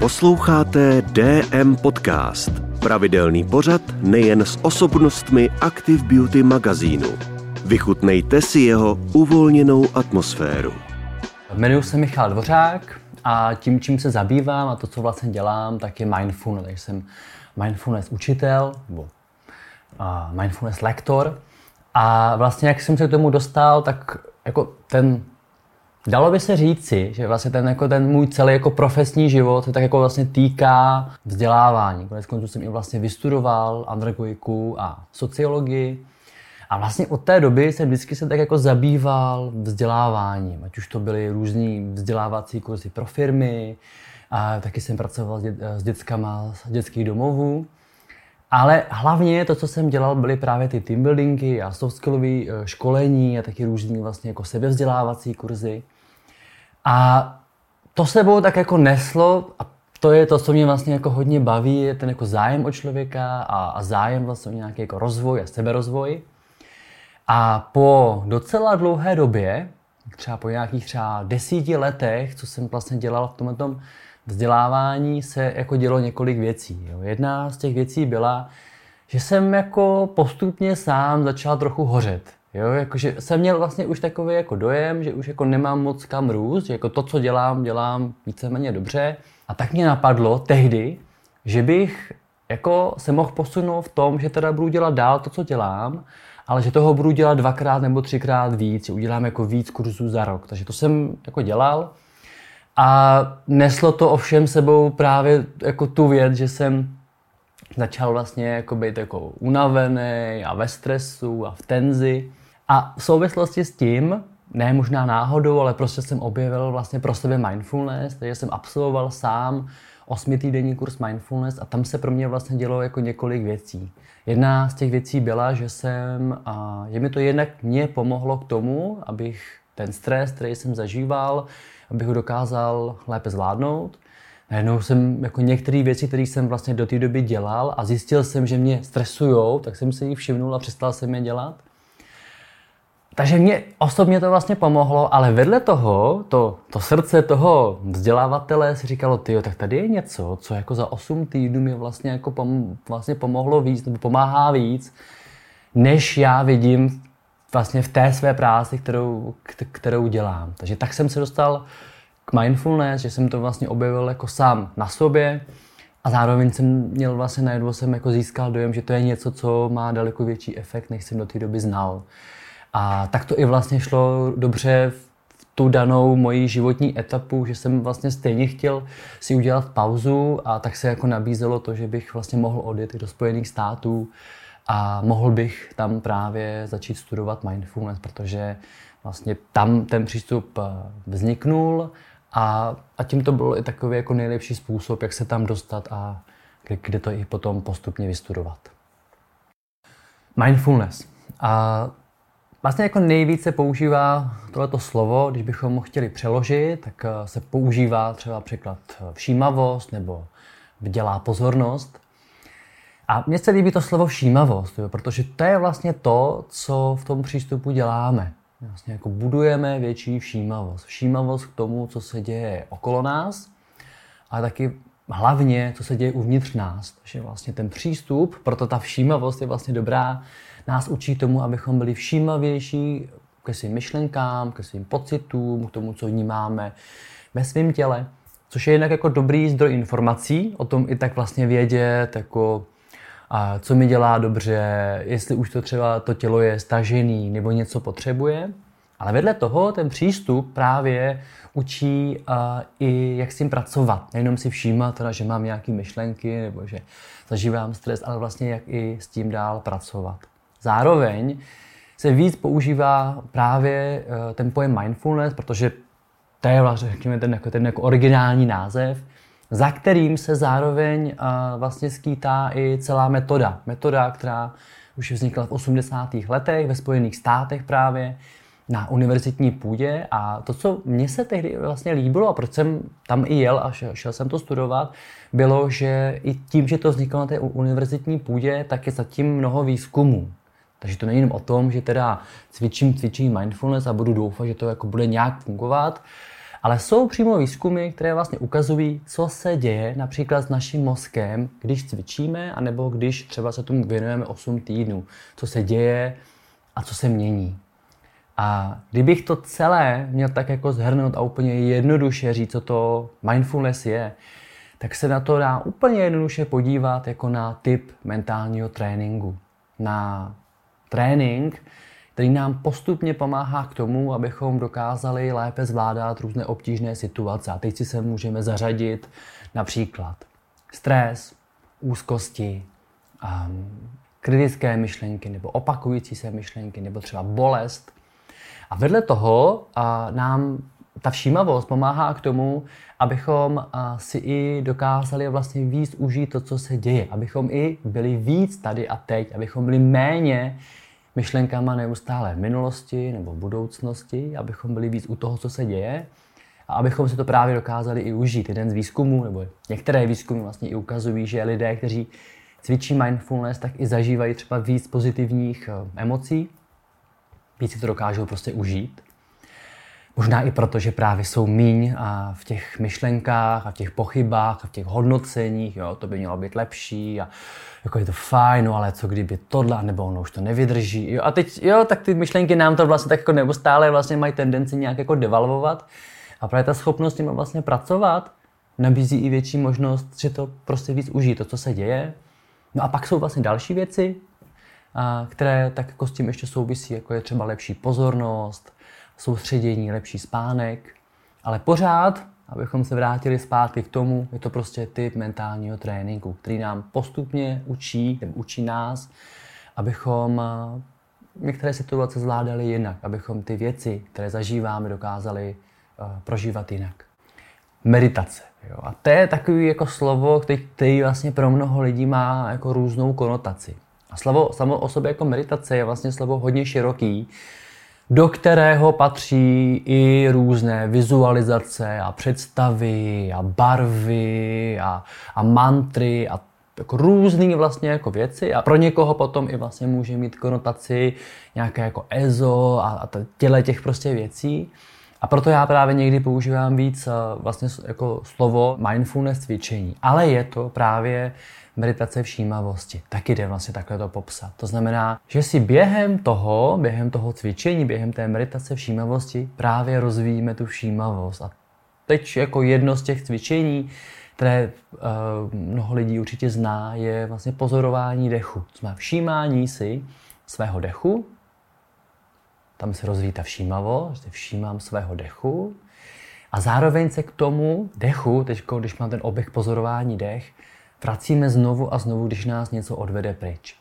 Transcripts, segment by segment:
Posloucháte DM Podcast, pravidelný pořad nejen s osobnostmi Active Beauty magazínu. Vychutnejte si jeho uvolněnou atmosféru. Jmenuji se Michal Dvořák a tím, čím se zabývám a to, co vlastně dělám, tak je mindfulness. Takže jsem mindfulness učitel nebo mindfulness lektor. A vlastně, jak jsem se k tomu dostal, tak jako ten Dalo by se říci, že vlastně ten, jako ten můj celý jako profesní život se tak jako vlastně týká vzdělávání. Konec konců jsem i vlastně vystudoval andragogiku a sociologii. A vlastně od té doby jsem vždycky se tak jako zabýval vzděláváním. Ať už to byly různý vzdělávací kurzy pro firmy, a taky jsem pracoval s, dět, s dětskama z dětských domovů. Ale hlavně to, co jsem dělal, byly právě ty team buildingy a soft eh, školení a taky různý vlastně jako sebevzdělávací kurzy. A to sebou tak jako neslo a to je to, co mě vlastně jako hodně baví, je ten jako zájem o člověka a, a zájem vlastně o nějaký jako rozvoj a seberozvoj. A po docela dlouhé době, třeba po nějakých třeba desíti letech, co jsem vlastně dělal v tomhle vzdělávání, se jako dělo několik věcí. Jo. Jedna z těch věcí byla, že jsem jako postupně sám začal trochu hořet. Jo, jakože jsem měl vlastně už takový jako dojem, že už jako nemám moc kam růst, že jako to, co dělám, dělám víceméně dobře. A tak mě napadlo tehdy, že bych jako se mohl posunout v tom, že teda budu dělat dál to, co dělám, ale že toho budu dělat dvakrát nebo třikrát víc, udělám jako víc kurzů za rok. Takže to jsem jako dělal. A neslo to ovšem sebou právě jako tu věc, že jsem začal vlastně jako být jako unavený a ve stresu a v tenzi. A v souvislosti s tím, ne možná náhodou, ale prostě jsem objevil vlastně pro sebe mindfulness, takže jsem absolvoval sám osmitýdenní kurz mindfulness a tam se pro mě vlastně dělo jako několik věcí. Jedna z těch věcí byla, že jsem, a, že mi to jednak mě pomohlo k tomu, abych ten stres, který jsem zažíval, abych ho dokázal lépe zvládnout. Najednou jsem jako některé věci, které jsem vlastně do té doby dělal a zjistil jsem, že mě stresujou, tak jsem si jich všimnul a přestal jsem je dělat. Takže mě osobně to vlastně pomohlo, ale vedle toho, to, to srdce toho vzdělávatele si říkalo, ty tak tady je něco, co jako za 8 týdnů mi vlastně, jako pom, vlastně pomohlo víc, nebo pomáhá víc, než já vidím vlastně v té své práci, kterou, kterou dělám. Takže tak jsem se dostal k mindfulness, že jsem to vlastně objevil jako sám na sobě a zároveň jsem měl vlastně najednou jsem jako získal dojem, že to je něco, co má daleko větší efekt, než jsem do té doby znal. A tak to i vlastně šlo dobře v tu danou moji životní etapu, že jsem vlastně stejně chtěl si udělat pauzu a tak se jako nabízelo to, že bych vlastně mohl odjet do Spojených států a mohl bych tam právě začít studovat mindfulness, protože vlastně tam ten přístup eh, vzniknul a, a tím to byl i takový jako nejlepší způsob, jak se tam dostat a kde, to i potom postupně vystudovat. Mindfulness. A Vlastně jako nejvíce používá tohleto slovo, když bychom ho chtěli přeložit, tak eh, se používá třeba překlad eh, všímavost nebo vdělá pozornost. A mně se líbí to slovo všímavost, jo, protože to je vlastně to, co v tom přístupu děláme. Vlastně jako budujeme větší všímavost. Všímavost k tomu, co se děje okolo nás, a taky hlavně, co se děje uvnitř nás. Takže vlastně ten přístup, proto ta všímavost je vlastně dobrá, nás učí tomu, abychom byli všímavější ke svým myšlenkám, ke svým pocitům, k tomu, co vnímáme ve svém těle. Což je jinak jako dobrý zdroj informací, o tom i tak vlastně vědět, jako a co mi dělá dobře, jestli už to třeba to tělo je stažený nebo něco potřebuje. Ale vedle toho ten přístup právě učí uh, i jak s tím pracovat. Nejenom si všímat, teda, že mám nějaké myšlenky nebo že zažívám stres, ale vlastně jak i s tím dál pracovat. Zároveň se víc používá právě uh, ten pojem mindfulness, protože to je vlastně, řekněme, ten, jako, ten jako originální název, za kterým se zároveň uh, vlastně skýtá i celá metoda. Metoda, která už vznikla v 80. letech ve Spojených státech právě, na univerzitní půdě a to, co mně se tehdy vlastně líbilo a proč jsem tam i jel a šel, šel jsem to studovat, bylo, že i tím, že to vzniklo na té univerzitní půdě, tak je zatím mnoho výzkumů. Takže to není jenom o tom, že teda cvičím, cvičím mindfulness a budu doufat, že to jako bude nějak fungovat, Ale jsou přímo výzkumy, které vlastně ukazují, co se děje například s naším mozkem, když cvičíme, anebo když třeba se tomu věnujeme 8 týdnů. Co se děje a co se mění. A kdybych to celé měl tak jako zhrnout a úplně jednoduše říct, co to mindfulness je, tak se na to dá úplně jednoduše podívat jako na typ mentálního tréninku. Na trénink, který nám postupně pomáhá k tomu, abychom dokázali lépe zvládat různé obtížné situace. A teď si se můžeme zařadit například stres, úzkosti, um, kritické myšlenky nebo opakující se myšlenky nebo třeba bolest. A vedle toho a nám ta všímavost pomáhá k tomu, abychom si i dokázali vlastně víc užít to, co se děje. Abychom i byli víc tady a teď, abychom byli méně myšlenkama neustále v minulosti nebo v budoucnosti, abychom byli víc u toho, co se děje a abychom si to právě dokázali i užít. Jeden z výzkumů, nebo některé výzkumy vlastně i ukazují, že lidé, kteří cvičí mindfulness, tak i zažívají třeba víc pozitivních eh, emocí, víc si to dokážou prostě užít. Možná i proto, že právě jsou míň a v těch myšlenkách a v těch pochybách a v těch hodnoceních, jo, to by mělo být lepší a jako je to fajn, no ale co kdyby tohle, nebo ono už to nevydrží. Jo, a teď, jo, tak ty myšlenky nám to vlastně tak jako neustále vlastně mají tendenci nějak jako devalvovat. A právě ta schopnost tím vlastně pracovat nabízí i větší možnost, že to prostě víc užít, to, co se děje. No a pak jsou vlastně další věci, a které tak jako s tím ještě souvisí, jako je třeba lepší pozornost, soustředění, lepší spánek, ale pořád, abychom se vrátili zpátky k tomu, je to prostě typ mentálního tréninku, který nám postupně učí, nebo učí nás, abychom některé situace zvládali jinak, abychom ty věci, které zažíváme, dokázali prožívat jinak. Meditace. Jo. A to je takový jako slovo, který, který vlastně pro mnoho lidí má jako různou konotaci. A slovo samo o sobě jako meditace je vlastně slovo hodně široký, do kterého patří i různé vizualizace a představy a barvy a, a mantry a jako různé vlastně jako věci a pro někoho potom i vlastně může mít konotaci nějaké jako EZO a, a těle těch prostě věcí. A proto já právě někdy používám víc eh, vlastně jako slovo mindfulness cvičení. Ale je to právě meditace všímavosti. Taky jde vlastně takhle to popsat. To znamená, že si během toho, během toho cvičení, během té meditace všímavosti právě rozvíjíme tu všímavost. A teď jako jedno z těch cvičení, které uh, mnoho lidí určitě zná, je vlastně pozorování dechu. To znamená všímání si svého dechu, tam se rozvíjí ta všímavost, že všímám svého dechu a zároveň se k tomu dechu, teď když mám ten oběh pozorování dech, vracíme znovu a znovu, když nás něco odvede pryč.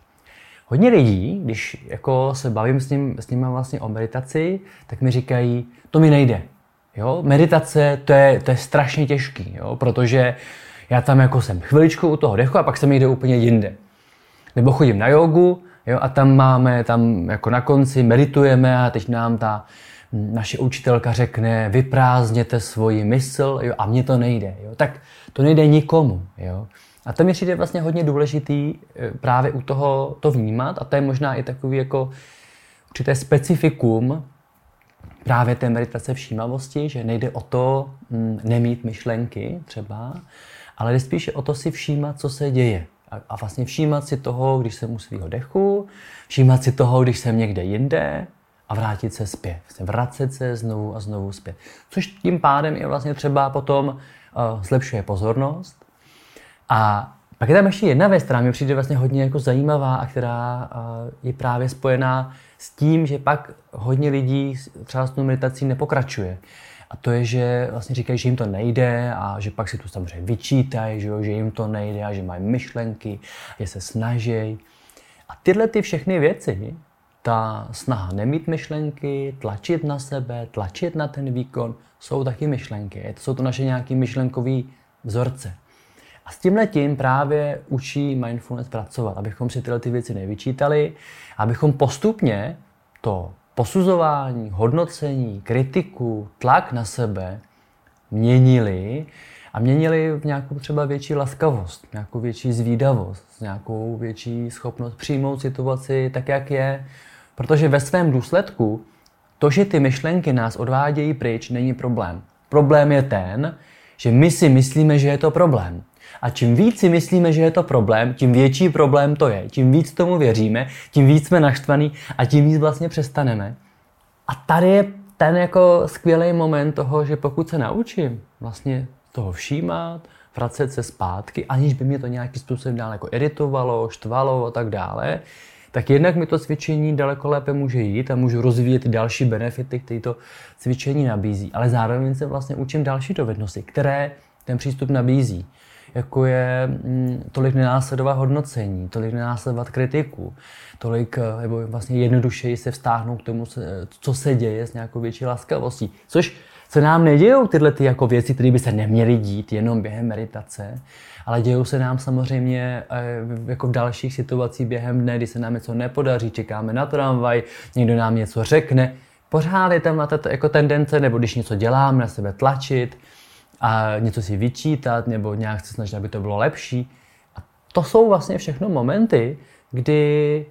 Hodně lidí, když jako se bavím s, ním, s nimi vlastně o meditaci, tak mi říkají, to mi nejde. Jo? Meditace, to je, to je strašně těžký, jo? protože já tam jako jsem chviličku u toho dechu a pak se mi jde úplně jinde. Nebo chodím na jogu jo? a tam máme, tam jako na konci meditujeme a teď nám ta naše učitelka řekne, vyprázdněte svoji mysl jo? a mně to nejde. Jo? Tak to nejde nikomu. Jo? A to mi přijde vlastně hodně důležitý eh, právě u toho to vnímat a to je možná i takový jako určité specifikum právě té meditace všímavosti, že nejde o to mm, nemít myšlenky třeba, ale jde spíše o to si všímat, co se děje. A, a vlastně všímat si toho, když jsem u svého dechu, všímat si toho, když jsem někde jinde a vrátit se zpět. Vlastně vracet se znovu a znovu zpět. Což tím pádem je vlastně třeba potom uh, zlepšuje pozornost, a pak je tam ještě jedna věc, která mi přijde vlastně hodně jako zajímavá a která je právě spojená s tím, že pak hodně lidí třeba s tou meditací nepokračuje. A to je, že vlastně říkají, že jim to nejde a že pak si tu samozřejmě vyčítají, že, že jim to nejde a že mají myšlenky, že se snaží. A tyhle ty všechny věci, ta snaha nemít myšlenky, tlačit na sebe, tlačit na ten výkon, jsou taky myšlenky. Jsou to naše nějaké myšlenkové vzorce. A s tímhle tím právě učí mindfulness pracovat, abychom si tyhle ty věci nevyčítali, abychom postupně to posuzování, hodnocení, kritiku, tlak na sebe měnili a měnili v nějakou třeba větší laskavost, nějakou větší zvídavost, nějakou větší schopnost přijmout situaci tak, jak je. Protože ve svém důsledku to, že ty myšlenky nás odvádějí pryč, není problém. problém je ten, že my si myslíme, že je to problém. A čím víc si myslíme, že je to problém, tím větší problém to je. Tím víc tomu věříme, tím víc jsme naštvaní a tím víc vlastně přestaneme. A tady je ten jako skvělý moment toho, že pokud se naučím vlastně toho všímat, vracet se zpátky, aniž by mě to nějakým způsobem dál jako iritovalo, štvalo a tak dále, tak jednak mi to cvičení daleko lépe může jít a můžu rozvíjet další benefity, které to cvičení nabízí. Ale zároveň se vlastně učím další dovednosti, které ten přístup nabízí. Jako je mm, tolik nenásledovat hodnocení, tolik nenásledovat kritiku, tolik eh, nebo vlastně jednodušeji se vztáhnout k tomu, co se děje s nějakou větší laskavostí. Což se nám nedějou tyhle ty jako věci, které by se neměly dít jenom během meditace, ale dějou se nám samozřejmě eh, jako v dalších situacích během dne, kdy se nám něco nepodaří, čekáme na tramvaj, někdo nám něco řekne. Pořád je tam to jako tendence, nebo když něco děláme, na sebe tlačit a něco si vyčítat, nebo nějak se snažit, aby to bylo lepší. A to jsou vlastně všechno momenty, kdy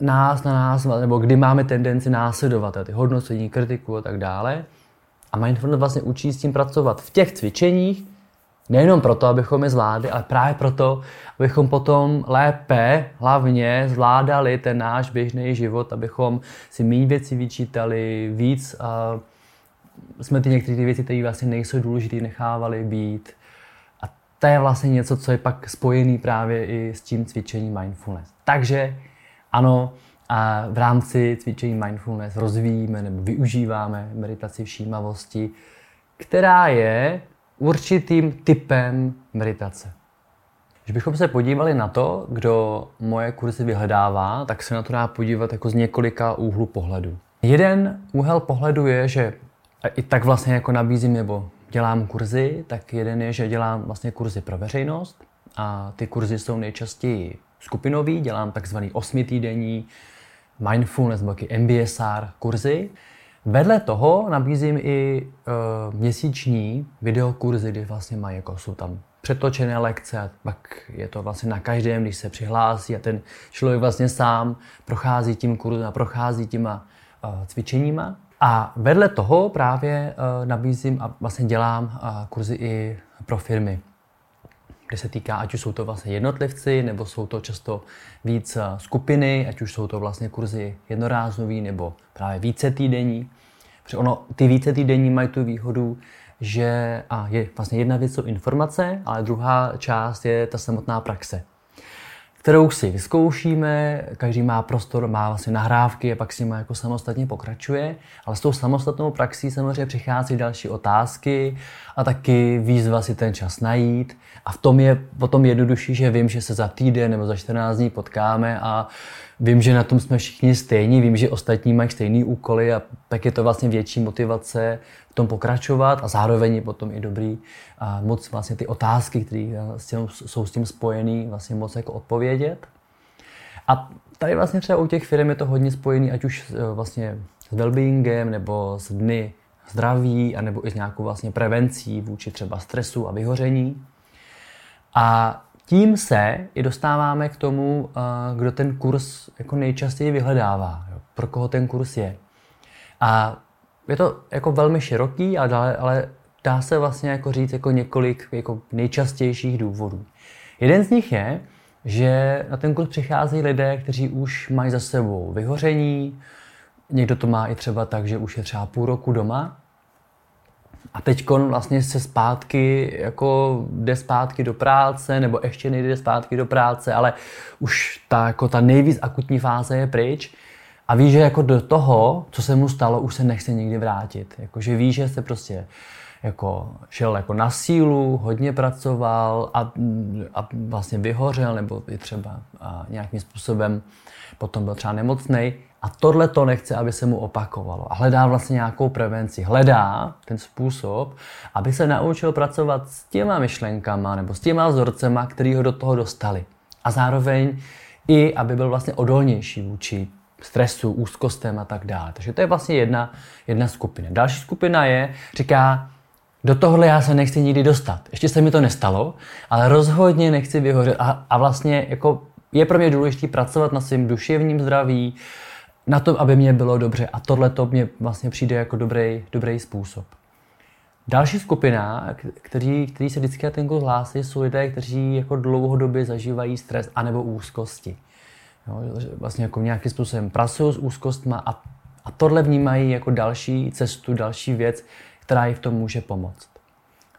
nás na nás, nebo kdy máme tendenci následovat ty hodnocení, kritiku a tak dále. A mindfulness vlastně učí s tím pracovat v těch cvičeních, nejenom proto, abychom je zvládli, ale právě proto, abychom potom lépe, hlavně zvládali ten náš běžný život, abychom si méně věci vyčítali, víc a jsme ty některé ty věci, které vlastně nejsou důležité, nechávali být. A to je vlastně něco, co je pak spojený právě i s tím cvičením mindfulness. Takže ano, a v rámci cvičení mindfulness rozvíjíme nebo využíváme meditaci všímavosti, která je určitým typem meditace. Když bychom se podívali na to, kdo moje kurzy vyhledává, tak se na to dá podívat jako z několika úhlů pohledu. Jeden úhel pohledu je, že i tak vlastně jako nabízím nebo dělám kurzy, tak jeden je, že dělám vlastně kurzy pro veřejnost a ty kurzy jsou nejčastěji skupinový, dělám takzvaný osmitýdenní mindfulness nebo MBSR kurzy. Vedle toho nabízím i uh, měsíční videokurzy, kdy vlastně mají, jako jsou tam přetočené lekce a pak je to vlastně na každém, když se přihlásí a ten člověk vlastně sám prochází tím kurzem a prochází těma uh, cvičeníma. A vedle toho právě uh, nabízím a vlastně dělám uh, kurzy i pro firmy kde se týká, ať už jsou to vlastně jednotlivci, nebo jsou to často víc eh, skupiny, ať už jsou to vlastně kurzy jednorázový, nebo právě více týdení. Protože ono, ty více týdení mají tu výhodu, že a je vlastně jedna věc jsou informace, ale druhá část je ta samotná praxe kterou si vyzkoušíme, každý má prostor, má vlastně nahrávky a pak si má jako samostatně pokračuje, ale s tou samostatnou praxí samozřejmě přichází další otázky a taky výzva si ten čas najít. A v tom je potom jednodušší, že vím, že se za týden nebo za 14 dní potkáme a vím, že na tom jsme všichni stejní, vím, že ostatní mají stejné úkoly a tak je to vlastně větší motivace v tom pokračovat a zároveň je potom i dobrý a moc vlastně ty otázky, které eh, jsou s tím spojené, vlastně moc jako odpovědět. A tady vlastně třeba u těch firm je to hodně spojený, ať už eh, vlastně s wellbeingem nebo s dny zdraví, anebo i s nějakou vlastně prevencí vůči třeba stresu a vyhoření. A tím se i dostáváme k tomu, eh, kdo ten kurz jako nejčastěji vyhledává, pro koho ten kurz je. A je to jako velmi široký, ale, ale dá se vlastně jako říct jako několik jako nejčastějších důvodů. Jeden z nich je, že na ten kurz přichází lidé, kteří už mají za sebou vyhoření, někdo to má i třeba tak, že už je třeba půl roku doma a teď vlastně se zpátky, jako jde zpátky do práce, nebo ještě nejde zpátky do práce, ale už ta, jako ta nejvíc akutní fáze je pryč. A ví, že jako do toho, co se mu stalo, už se nechce nikdy vrátit. Jako, že ví, že se prostě jako šel jako na sílu, hodně pracoval a, a vlastně vyhořel, nebo i třeba nějakým způsobem potom byl třeba nemocný. A tohle to nechce, aby se mu opakovalo. A hledá vlastně nějakou prevenci. Hledá ten způsob, aby se naučil pracovat s těma myšlenkama nebo s těma vzorcema, který ho do toho dostali. A zároveň i, aby byl vlastně odolnější vůči stresu, úzkostem a tak dále. Takže to je vlastně jedna, jedna skupina. Další skupina je, říká, do tohle já se nechci nikdy dostat. Ještě se mi to nestalo, ale rozhodně nechci vyhořet. A, a vlastně jako je pro mě důležité pracovat na svém duševním zdraví, na tom, aby mě bylo dobře. A tohle to mě vlastně přijde jako dobrý, dobrý způsob. Další skupina, kteří, kteří se vždycky na ten kurz hlásí, jsou lidé, kteří jako dlouhodobě zažívají stres anebo úzkosti. Jo, vlastně jako nějakým způsobem pracují s úzkostma a, a tohle vnímají jako další cestu, další věc, která jim v tom může pomoct.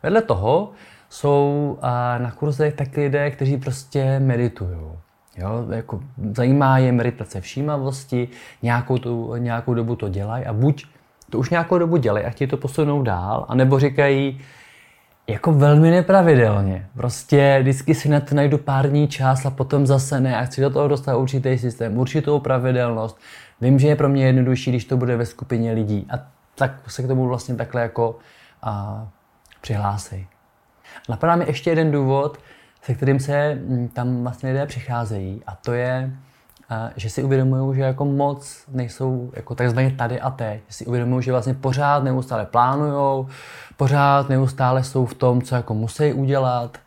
Vedle toho jsou na kurzech taky lidé, kteří prostě meditují. Jo, jako zajímá je meditace všímavosti, nějakou, tu, nějakou dobu to dělají a buď to už nějakou dobu dělají a chtějí to posunout dál, anebo říkají, jako velmi nepravidelně. Prostě vždycky si na to najdu pár dní čas a potom zase ne a chci do toho dostat určitý systém, určitou pravidelnost. Vím, že je pro mě jednodušší, když to bude ve skupině lidí a tak se k tomu vlastně takhle jako a, přihlásej. Napadá mi ještě jeden důvod, se kterým se mm, tam vlastně lidé přicházejí a to je, že si uvědomují, že jako moc nejsou jako takzvaně tady a teď. Že si uvědomují, že vlastně pořád neustále plánujou, pořád neustále jsou v tom, co jako musí udělat,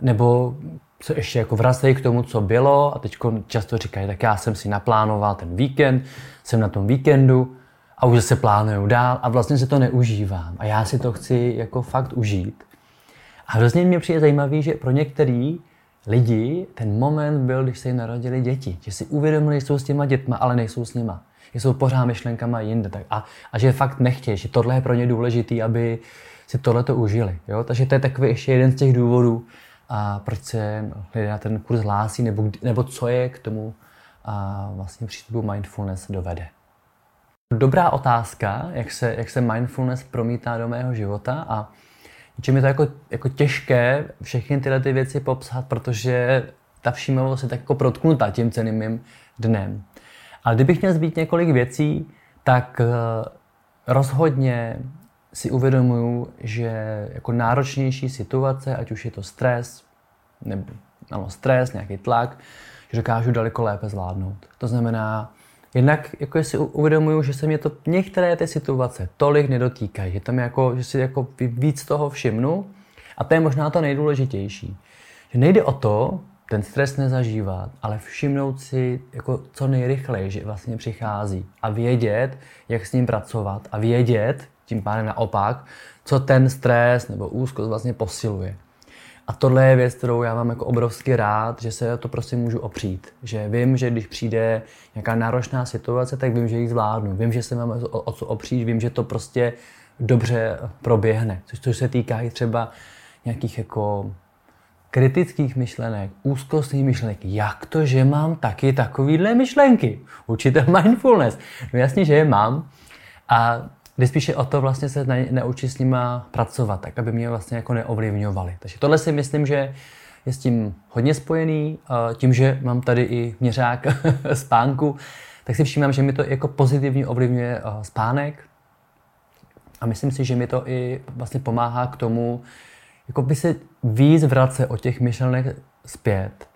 nebo se ještě jako vracejí k tomu, co bylo a teď často říkají, tak já jsem si naplánoval ten víkend, jsem na tom víkendu a už se plánuju dál a vlastně se to neužívám a já si to chci jako fakt užít. A hrozně mě přijde zajímavý, že pro některý lidi ten moment byl, když se jim narodili děti. Že si uvědomili, že jsou s těma dětma, ale nejsou s nima. Že jsou pořád myšlenkama jinde. Tak a, a že fakt nechtějí, že tohle je pro ně důležité, aby si tohle to užili. Jo? Takže to je takový ještě jeden z těch důvodů, a proč se lidé na ten kurz hlásí, nebo, nebo co je k tomu a vlastně přístupu mindfulness dovede. Dobrá otázka, jak se, jak se mindfulness promítá do mého života a čím je to jako, jako těžké všechny tyhle ty věci popsat, protože ta všímavost je tak jako protknutá tím celým mým dnem. Ale kdybych měl zbýt několik věcí, tak eh, rozhodně si uvědomuju, že jako náročnější situace, ať už je to stres, nebo ano, stres, nějaký tlak, že dokážu daleko lépe zvládnout. To znamená, Jednak jako si uvědomuju, že se mě to některé ty situace tolik nedotýkají, že tam jako, že si jako víc toho všimnu a to je možná to nejdůležitější. Že nejde o to, ten stres nezažívat, ale všimnout si jako co nejrychleji, že vlastně přichází a vědět, jak s ním pracovat a vědět, tím pádem naopak, co ten stres nebo úzkost vlastně posiluje. A tohle je věc, kterou já mám jako obrovský rád, že se to prostě můžu opřít. Že vím, že když přijde nějaká náročná situace, tak vím, že ji zvládnu. Vím, že se mám o, o co opřít, vím, že to prostě dobře proběhne. Což, což se týká i třeba nějakých jako kritických myšlenek, úzkostných myšlenek. Jak to, že mám taky takovýhle myšlenky? Učitel mindfulness. No jasně, že je mám. A Jde spíše o to vlastně se naučit s nima pracovat, tak aby mě vlastně jako neovlivňovali. Takže tohle si myslím, že je s tím hodně spojený. Tím, že mám tady i měřák spánku, tak si všímám, že mi to jako pozitivně ovlivňuje spánek. A myslím si, že mi to i vlastně pomáhá k tomu, jako by se víc vrace o těch myšlenek zpět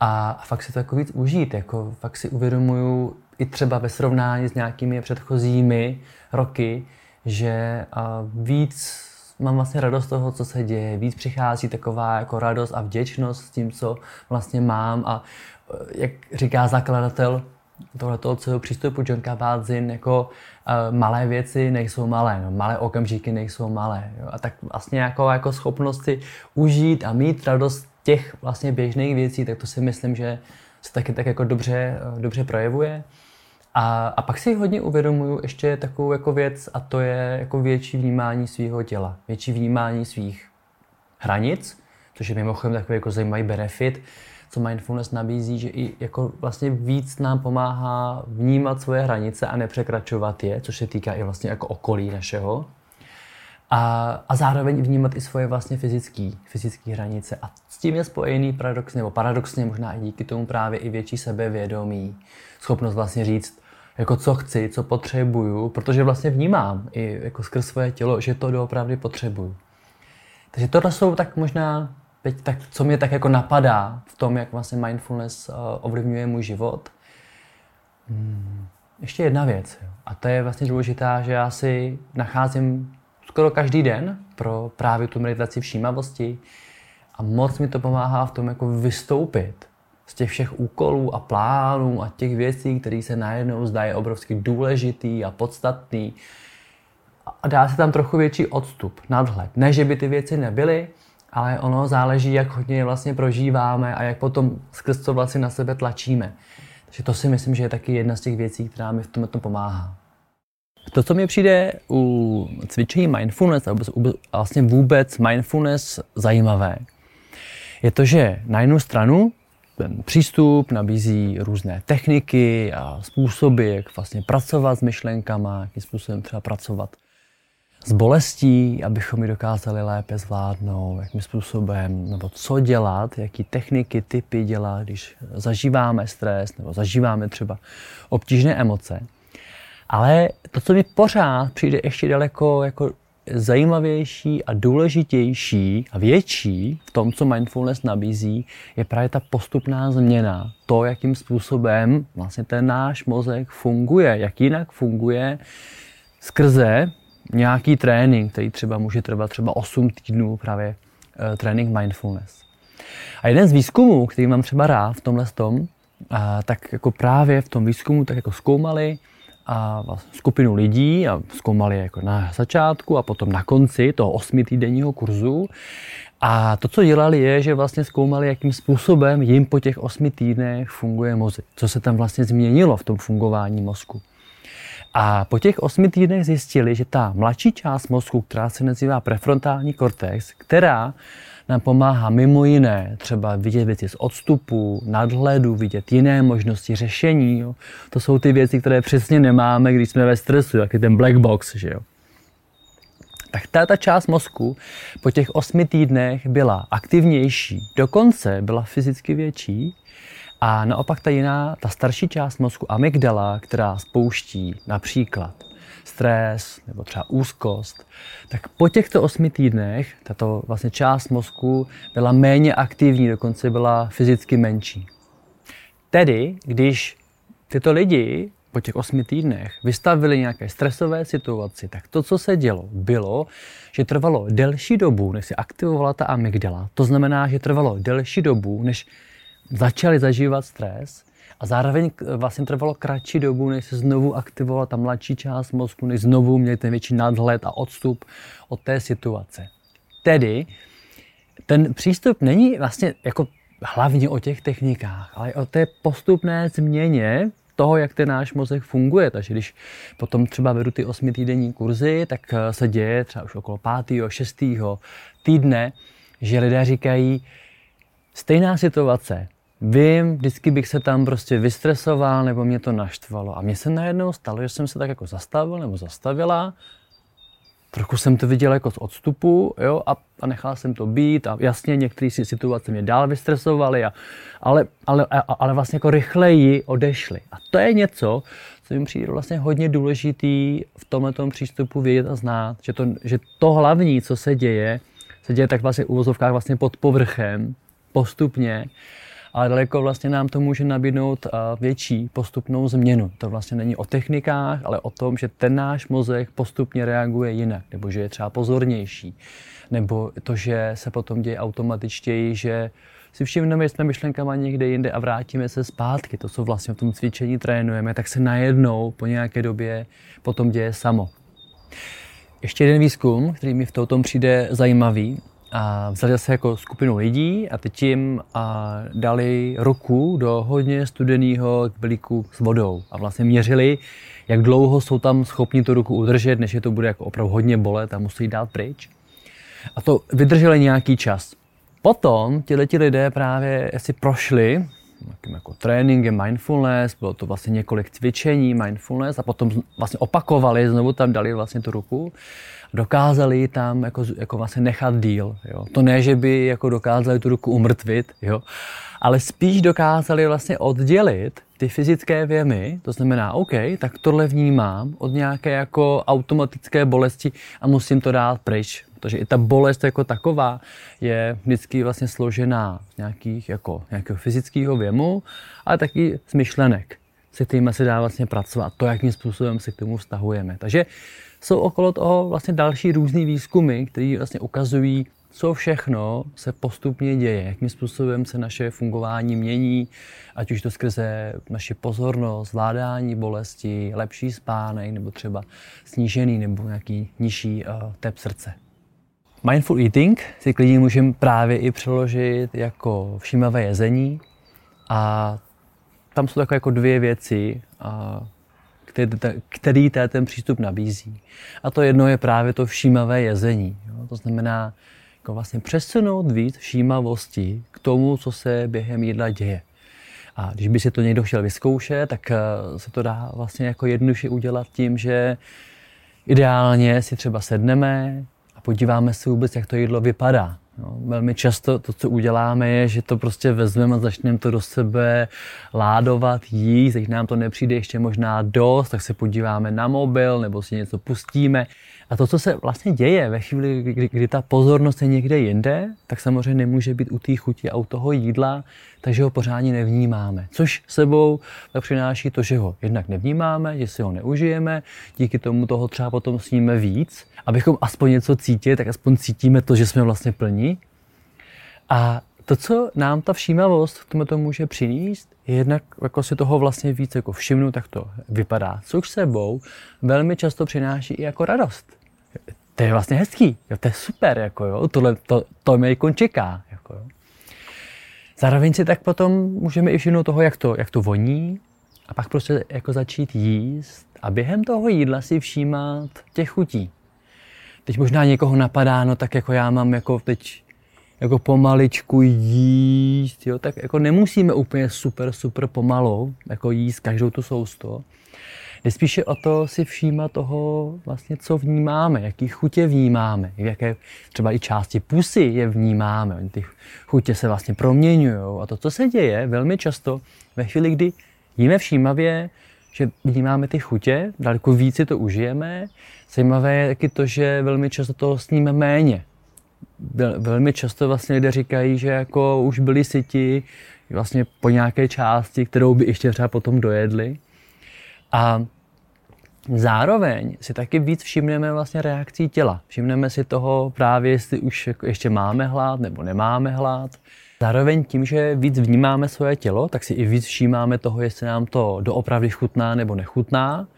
a fakt si to jako víc užít. Jako fakt si uvědomuju i třeba ve srovnání s nějakými předchozími roky, že víc mám vlastně radost toho, co se děje, víc přichází taková jako radost a vděčnost s tím, co vlastně mám a e, jak říká zakladatel tohoto celého přístupu John Kabat-Zinn, jako uh, malé věci nejsou malé, no, malé okamžiky nejsou malé. Jo? A tak vlastně jako, jako schopnost si užít a mít radost těch vlastně běžných věcí, tak to si myslím, že se taky tak jako dobře, uh, dobře projevuje. A, a pak si hodně uvědomuju ještě takovou jako věc a to je jako větší vnímání svého těla, větší vnímání svých hranic, což je mimochodem takový jako zajímavý benefit, co mindfulness nabízí, že i jako vlastně víc nám pomáhá vnímat svoje hranice a nepřekračovat je, což se týká i vlastně jako okolí našeho. A, a zároveň vnímat i svoje vlastně fyzické fyzický hranice. A s tím je spojený paradoxně, nebo paradoxně možná i díky tomu právě i větší sebevědomí, schopnost vlastně říct, jako co chci, co potřebuju, protože vlastně vnímám i jako skrz svoje tělo, že to doopravdy potřebuju. Takže tohle jsou tak možná, teď tak, co mě tak jako napadá v tom, jak vlastně mindfulness uh, ovlivňuje můj život. Hmm. Ještě jedna věc, jo. a to je vlastně důležitá, že já si nacházím skoro každý den pro právě tu meditaci všímavosti a moc mi to pomáhá v tom jako vystoupit z těch všech úkolů a plánů a těch věcí, které se najednou zdají obrovsky důležitý a podstatný a dá se tam trochu větší odstup, nadhled. Ne, že by ty věci nebyly, ale ono záleží, jak hodně vlastně prožíváme a jak potom skrz to vlastně na sebe tlačíme. Takže to si myslím, že je taky jedna z těch věcí, která mi v tomhle pomáhá. To, co mi přijde u cvičení mindfulness a vlastně vůbec mindfulness zajímavé, je to, že na jednu stranu ten přístup nabízí různé techniky a způsoby, jak vlastně pracovat s myšlenkama, jakým způsobem třeba pracovat s bolestí, abychom ji dokázali lépe zvládnout, jakým způsobem, nebo co dělat, jaký techniky, typy dělat, když zažíváme stres nebo zažíváme třeba obtížné emoce. Ale to, co mi pořád přijde ještě daleko jako zajímavější a důležitější a větší v tom, co mindfulness nabízí, je právě ta postupná změna. To, jakým způsobem vlastně ten náš mozek funguje, jak jinak funguje skrze nějaký trénink, který třeba může trvat třeba 8 týdnů, právě uh, trénink mindfulness. A jeden z výzkumů, který mám třeba rád v tomhle tom, uh, tak jako právě v tom výzkumu tak jako zkoumali a vlastně skupinu lidí a zkoumali jako na začátku a potom na konci toho osmitýdenního kurzu. A to, co dělali, je, že vlastně zkoumali, jakým způsobem jim po těch osmi týdnech funguje mozek. Co se tam vlastně změnilo v tom fungování mozku. A po těch osmi týdnech zjistili, že ta mladší část mozku, která se nazývá prefrontální kortex, která nám pomáhá mimo jiné třeba vidět věci z odstupu, nadhledu, vidět jiné možnosti řešení. Jo. To jsou ty věci, které přesně nemáme, když jsme ve stresu, jak je ten black box. Že jo. Tak ta část mozku po těch osmi týdnech byla aktivnější, dokonce byla fyzicky větší a naopak ta jiná, ta starší část mozku, amygdala, která spouští například stres nebo třeba úzkost, tak po těchto osmi týdnech tato vlastně část mozku byla méně aktivní, dokonce byla fyzicky menší. Tedy, když tyto lidi po těch osmi týdnech vystavili nějaké stresové situaci, tak to, co se dělo, bylo, že trvalo delší dobu, než se aktivovala ta amygdala. To znamená, že trvalo delší dobu, než začali zažívat stres a zároveň vlastně trvalo kratší dobu, než se znovu aktivovala ta mladší část mozku, než znovu měli ten větší nadhled a odstup od té situace. Tedy ten přístup není vlastně jako hlavně o těch technikách, ale o té postupné změně toho, jak ten náš mozek funguje. Takže když potom třeba vedu ty osmitýdenní kurzy, tak eh, se děje třeba už okolo pátého, šestého týdne, že lidé říkají, stejná situace, Vím, vždycky bych se tam prostě vystresoval nebo mě to naštvalo. A mně se najednou stalo, že jsem se tak jako zastavil nebo zastavila. Trochu jsem to viděl jako z odstupu, jo, a, a nechal jsem to být a jasně některé situace mě dál vystresovaly, a, ale, ale, a, ale vlastně jako rychleji odešly. A to je něco, co mi přijde vlastně hodně důležitý v tomhle přístupu vědět a znát, že to, že to hlavní, co se děje, se děje tak vlastně v uvozovkách vlastně pod povrchem, postupně ale daleko vlastně nám to může nabídnout větší postupnou změnu. To vlastně není o technikách, ale o tom, že ten náš mozek postupně reaguje jinak, nebo že je třeba pozornější, nebo to, že se potom děje automatičtěji, že si všimneme, že jsme myšlenkama někde jinde a vrátíme se zpátky. To, co vlastně v tom cvičení trénujeme, tak se najednou po nějaké době potom děje samo. Ještě jeden výzkum, který mi v tom přijde zajímavý, a vzali se jako skupinu lidí a teď jim a dali ruku do hodně studeného kbelíku s vodou a vlastně měřili, jak dlouho jsou tam schopni tu ruku udržet, než je to bude jako opravdu hodně bolet a musí dát pryč. A to vydrželi nějaký čas. Potom ti lidé právě si prošli nějakým jako tréninkem mindfulness, bylo to vlastně několik cvičení mindfulness a potom vlastně opakovali, znovu tam dali vlastně tu ruku dokázali tam jako, jako vlastně nechat díl. Jo. To ne, že by jako dokázali tu ruku umrtvit, jo, ale spíš dokázali vlastně oddělit ty fyzické věmy, to znamená, OK, tak tohle vnímám od nějaké jako automatické bolesti a musím to dát pryč. Protože i ta bolest jako taková je vždycky vlastně složená z nějakých, jako, nějakého fyzického věmu, ale taky z myšlenek, se kterými se dá vlastně pracovat. To, jakým způsobem se k tomu vztahujeme. Takže jsou okolo toho vlastně další různé výzkumy, které vlastně ukazují, co všechno se postupně děje, jakým způsobem se naše fungování mění, ať už to skrze naši pozornost, zvládání bolesti, lepší spánek nebo třeba snížený nebo nějaký nižší uh, tep srdce. Mindful eating si klidně můžeme právě i přeložit jako všímavé jezení a tam jsou takové jako dvě věci, uh, který ten přístup nabízí. A to jedno je právě to všímavé jezení. Jo? To znamená jako vlastně přesunout víc všímavosti k tomu, co se během jídla děje. A když by si to někdo chtěl vyzkoušet, tak eh, se to dá vlastně jako jednoduše udělat tím, že ideálně si třeba sedneme a podíváme se vůbec, jak to jídlo vypadá. No, velmi často to, co uděláme, je, že to prostě vezmeme a začneme to do sebe ládovat, jíst, když nám to nepřijde ještě možná dost, tak se podíváme na mobil nebo si něco pustíme. A to, co se vlastně děje ve chvíli, kdy, kdy ta pozornost je někde jinde, tak samozřejmě nemůže být u té chuti a u toho jídla, takže ho pořádně nevnímáme. Což sebou přináší to, že ho jednak nevnímáme, že si ho neužijeme, díky tomu toho třeba potom sníme víc. Abychom aspoň něco cítili, tak aspoň cítíme to, že jsme vlastně plní. A to, co nám ta všímavost k tomu to může přinést, je jednak jako si toho vlastně víc jako všimnu, tak to vypadá. Což sebou velmi často přináší i jako radost. To je vlastně hezký, jo, to je super, jako jo, tohle, to, to mě jako čeká. Jako jo. Zároveň si tak potom můžeme i všimnout toho, jak to, jak to voní a pak prostě jako začít jíst a během toho jídla si všímat těch chutí. Teď možná někoho napadá, no tak jako já mám jako teď jako pomaličku jíst, jo, tak jako nemusíme úplně super, super pomalu jako jíst každou tu sousto. Jde spíše o to si všímat toho, vlastně, co vnímáme, jaký chutě vnímáme, jaké třeba i části pusy je vnímáme. Ty chutě se vlastně proměňují. A to, co se děje velmi často ve chvíli, kdy jíme všímavě, že vnímáme ty chutě, daleko víc si to užijeme. Zajímavé je taky to, že velmi často toho sníme méně velmi často vlastně lidé říkají, že jako už byli syti vlastně po nějaké části, kterou by ještě třeba potom dojedli. A zároveň si taky víc všimneme vlastně reakcí těla. Všimneme si toho právě, jestli už jako ještě máme hlad nebo nemáme hlad. Zároveň tím, že víc vnímáme svoje tělo, tak si i víc všímáme toho, jestli nám to doopravdy chutná nebo nechutná.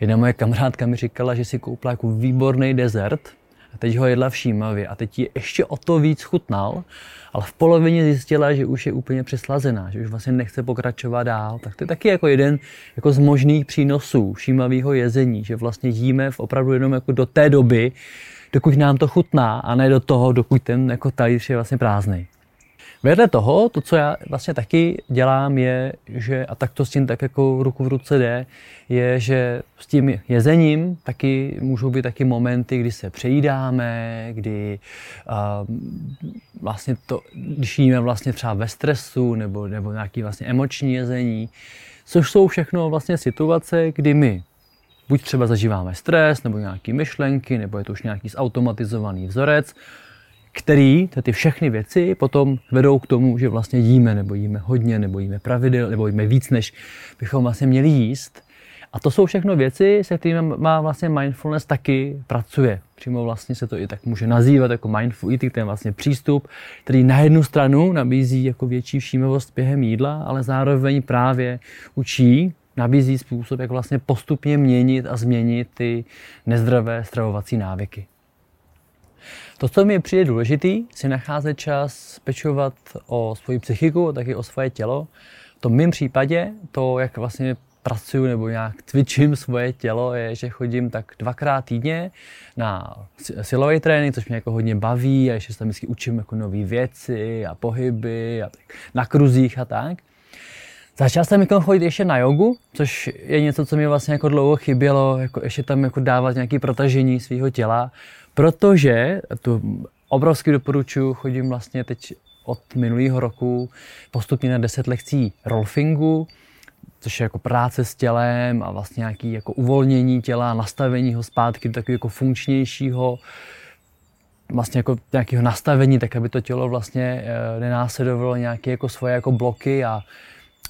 Jedna moje kamarádka mi říkala, že si koupila jako výborný dezert, a teď ho jedla všímavě a teď ji ještě o to víc chutnal, ale v polovině zjistila, že už je úplně přeslazená, že už vlastně nechce pokračovat dál. Tak to je taky jako jeden jako z možných přínosů všímavého jezení, že vlastně jíme v opravdu jenom jako do té doby, dokud nám to chutná a ne do toho, dokud ten jako talíř je vlastně prázdný. Vedle toho, to, co já vlastně taky dělám, je, že, a tak to s tím tak jako ruku v ruce jde, je, že s tím jezením taky můžou být taky momenty, kdy se přejídáme, kdy uh, vlastně to, když jíme vlastně třeba ve stresu nebo, nebo nějaký vlastně emoční jezení, což jsou všechno vlastně situace, kdy my buď třeba zažíváme stres, nebo nějaké myšlenky, nebo je to už nějaký zautomatizovaný vzorec, který ty všechny věci potom vedou k tomu, že vlastně jíme, nebo jíme hodně, nebo jíme pravidel, nebo jíme víc, než bychom vlastně měli jíst. A to jsou všechno věci, se kterými má vlastně mindfulness taky pracuje. Přímo vlastně se to i tak může nazývat jako mindful eating, ten vlastně přístup, který na jednu stranu nabízí jako větší všímavost během jídla, ale zároveň právě učí, nabízí způsob, jak vlastně postupně měnit a změnit ty nezdravé stravovací návyky. To, co mi přijde důležitý, si nacházet čas pečovat o svoji psychiku taky o svoje tělo. V tom mém případě, to, jak vlastně pracuju nebo nějak cvičím svoje tělo, je, že chodím tak dvakrát týdně na silový trénink, což mě jako hodně baví a ještě se tam vždycky učím jako nové věci a pohyby a tak, na kruzích a tak. Začal jsem jako chodit ještě na jogu, což je něco, co mi vlastně jako dlouho chybělo, jako ještě tam jako dávat nějaké protažení svého těla, protože to obrovsky doporučuji, chodím vlastně teď od minulého roku postupně na 10 lekcí rolfingu, což je jako práce s tělem a vlastně nějaký jako uvolnění těla, nastavení ho zpátky do takového jako funkčnějšího, vlastně jako nějakého nastavení, tak aby to tělo vlastně eh, nenásledovalo nějaké jako svoje jako bloky a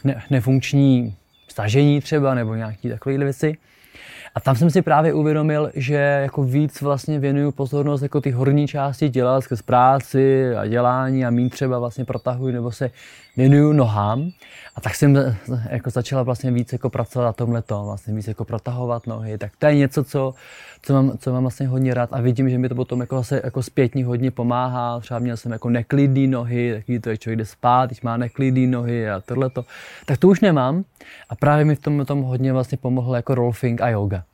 ne, nefunkční stažení třeba nebo nějaké takové věci. A tam jsem si právě uvědomil, že jako víc vlastně věnuju pozornost jako ty horní části těla skrz práci a dělání a mín třeba vlastně protahuji nebo se věnuju nohám. A tak jsem jako začala vlastně víc jako pracovat na tomhle vlastně víc jako protahovat nohy. Tak to je něco, co, co, mám, co mám vlastně hodně rád a vidím, že mi to potom jako zase jako zpětně hodně pomáhá. Třeba měl jsem jako neklidný nohy, takový to, člověk jde spát, když má neklidný nohy a tohleto. Tak to už nemám a právě mi v tom, tom hodně vlastně pomohlo jako rolfing a yoga.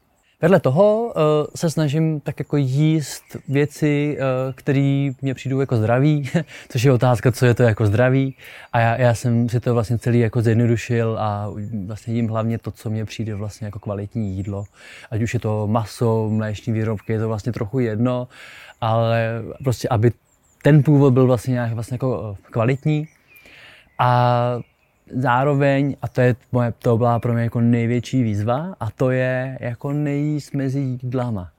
Vedle toho uh, se snažím tak jako jíst věci, uh, které mě přijdou jako zdraví, což je otázka, co je to jako zdraví. A já, já jsem si to vlastně celý jako zjednodušil a vlastně jím hlavně to, co mě přijde vlastně jako kvalitní jídlo. Ať už je to maso, mléční výrobky, je to vlastně trochu jedno, ale prostě, aby ten původ byl vlastně nějak vlastně jako eh, kvalitní. A zároveň, a to, je moje, to byla pro mě jako největší výzva, a to je jako nejíst mezi jídlama.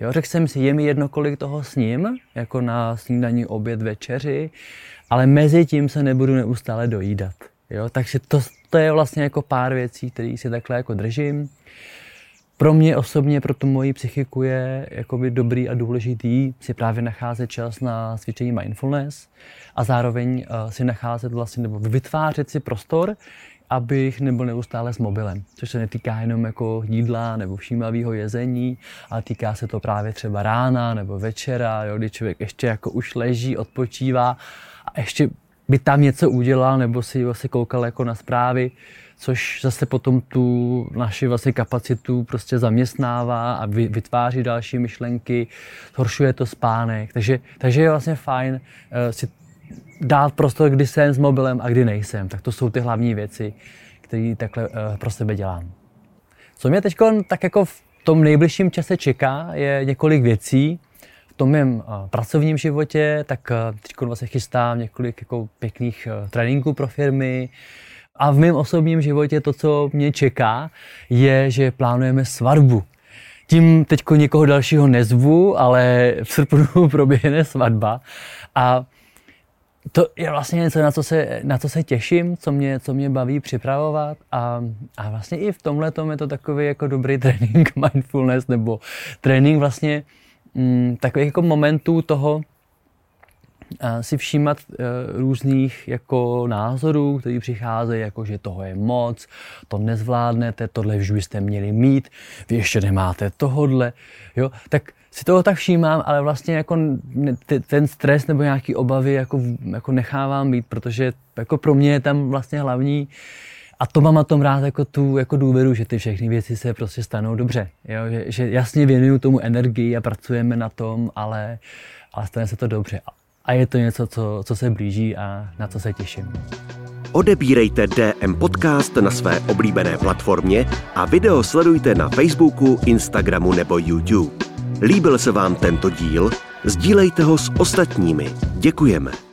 Jo, řekl jsem si, je mi jedno, kolik toho sním, jako na snídaní, oběd, večeři, ale mezi tím se nebudu neustále dojídat. Jo, takže to, to je vlastně jako pár věcí, které si takhle jako držím. Pro mě osobně, pro tu moji psychiku je jakoby dobrý a důležitý si právě nacházet čas na cvičení mindfulness a zároveň uh, si nacházet vlastně nebo vytvářet si prostor, abych nebyl neustále s mobilem, což se netýká jenom jako jídla nebo všímavého jezení, ale týká se to právě třeba rána nebo večera, jo, kdy člověk ještě jako už leží, odpočívá a ještě by tam něco udělal nebo si vlastně koukal jako na zprávy, což zase potom tu naši vlastně kapacitu prostě zaměstnává a vytváří další myšlenky, zhoršuje to spánek. Takže, takže je vlastně fajn uh, si dát prostor, kdy jsem s mobilem a kdy nejsem. Tak to jsou ty hlavní věci, které takhle uh, pro sebe dělám. Co mě teď tak jako v tom nejbližším čase čeká, je několik věcí. V tom mém uh, pracovním životě, tak teď vlastně chystám několik jako pěkných tréninků pro firmy, a v mém osobním životě to, co mě čeká, je, že plánujeme svatbu. Tím teď někoho dalšího nezvu, ale v srpnu proběhne svatba. A to je vlastně něco, na co se, na co se těším, co mě, co mě baví připravovat a, a vlastně i v tomhle je to takový jako dobrý trénink mindfulness nebo trénink vlastně mm, takových jako momentů toho, si všímat e, různých jako názorů, které přicházejí, jako že toho je moc, to nezvládnete, tohle už byste měli mít, vy ještě nemáte tohodle, jo, tak si toho tak všímám, ale vlastně jako ten stres nebo nějaký obavy jako, jako nechávám být, protože jako pro mě je tam vlastně hlavní a to mám na tom rád jako tu jako důvěru, že ty všechny věci se prostě stanou dobře. Jo? Že, že jasně věnuju tomu energii a pracujeme na tom, ale, ale stane se to dobře a je to něco, co, co se blíží a na co se těším. Odebírejte DM Podcast na své oblíbené platformě a video sledujte na Facebooku, Instagramu nebo YouTube. Líbil se vám tento díl? Sdílejte ho s ostatními. Děkujeme.